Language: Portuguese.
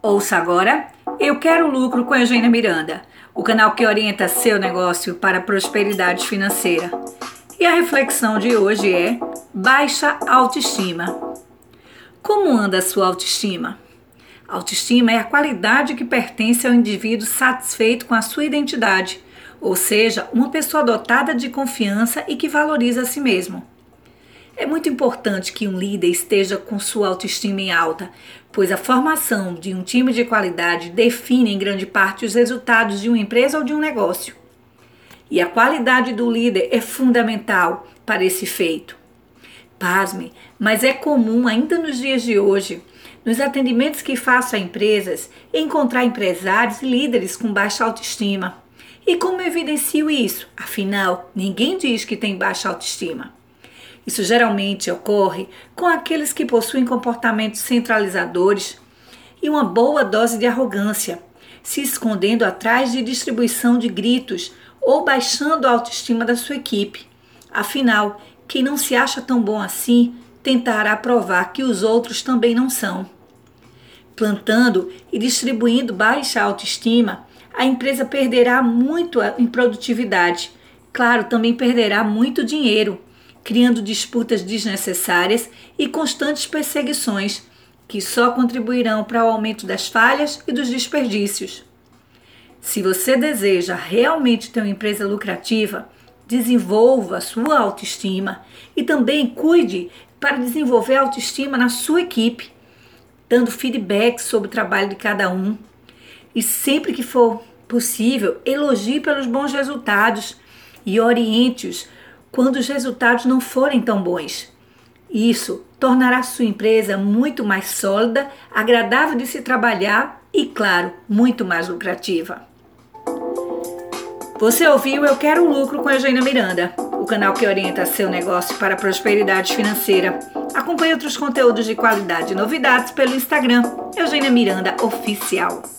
Ouça agora Eu Quero Lucro com a Eugênia Miranda, o canal que orienta seu negócio para prosperidade financeira. E a reflexão de hoje é baixa autoestima. Como anda a sua autoestima? Autoestima é a qualidade que pertence ao indivíduo satisfeito com a sua identidade, ou seja, uma pessoa dotada de confiança e que valoriza a si mesmo. É muito importante que um líder esteja com sua autoestima em alta, pois a formação de um time de qualidade define em grande parte os resultados de uma empresa ou de um negócio. E a qualidade do líder é fundamental para esse feito. Pasme, mas é comum ainda nos dias de hoje, nos atendimentos que faço a empresas, encontrar empresários e líderes com baixa autoestima. E como evidencio isso? Afinal, ninguém diz que tem baixa autoestima. Isso geralmente ocorre com aqueles que possuem comportamentos centralizadores e uma boa dose de arrogância, se escondendo atrás de distribuição de gritos ou baixando a autoestima da sua equipe. Afinal, quem não se acha tão bom assim tentará provar que os outros também não são. Plantando e distribuindo baixa autoestima, a empresa perderá muito em produtividade. Claro, também perderá muito dinheiro criando disputas desnecessárias e constantes perseguições, que só contribuirão para o aumento das falhas e dos desperdícios. Se você deseja realmente ter uma empresa lucrativa, desenvolva a sua autoestima e também cuide para desenvolver a autoestima na sua equipe, dando feedback sobre o trabalho de cada um. E sempre que for possível, elogie pelos bons resultados e oriente-os quando os resultados não forem tão bons. Isso tornará sua empresa muito mais sólida, agradável de se trabalhar e, claro, muito mais lucrativa. Você ouviu Eu Quero Lucro com Eugênia Miranda, o canal que orienta seu negócio para a prosperidade financeira. Acompanhe outros conteúdos de qualidade e novidades pelo Instagram Eugênia Miranda Oficial.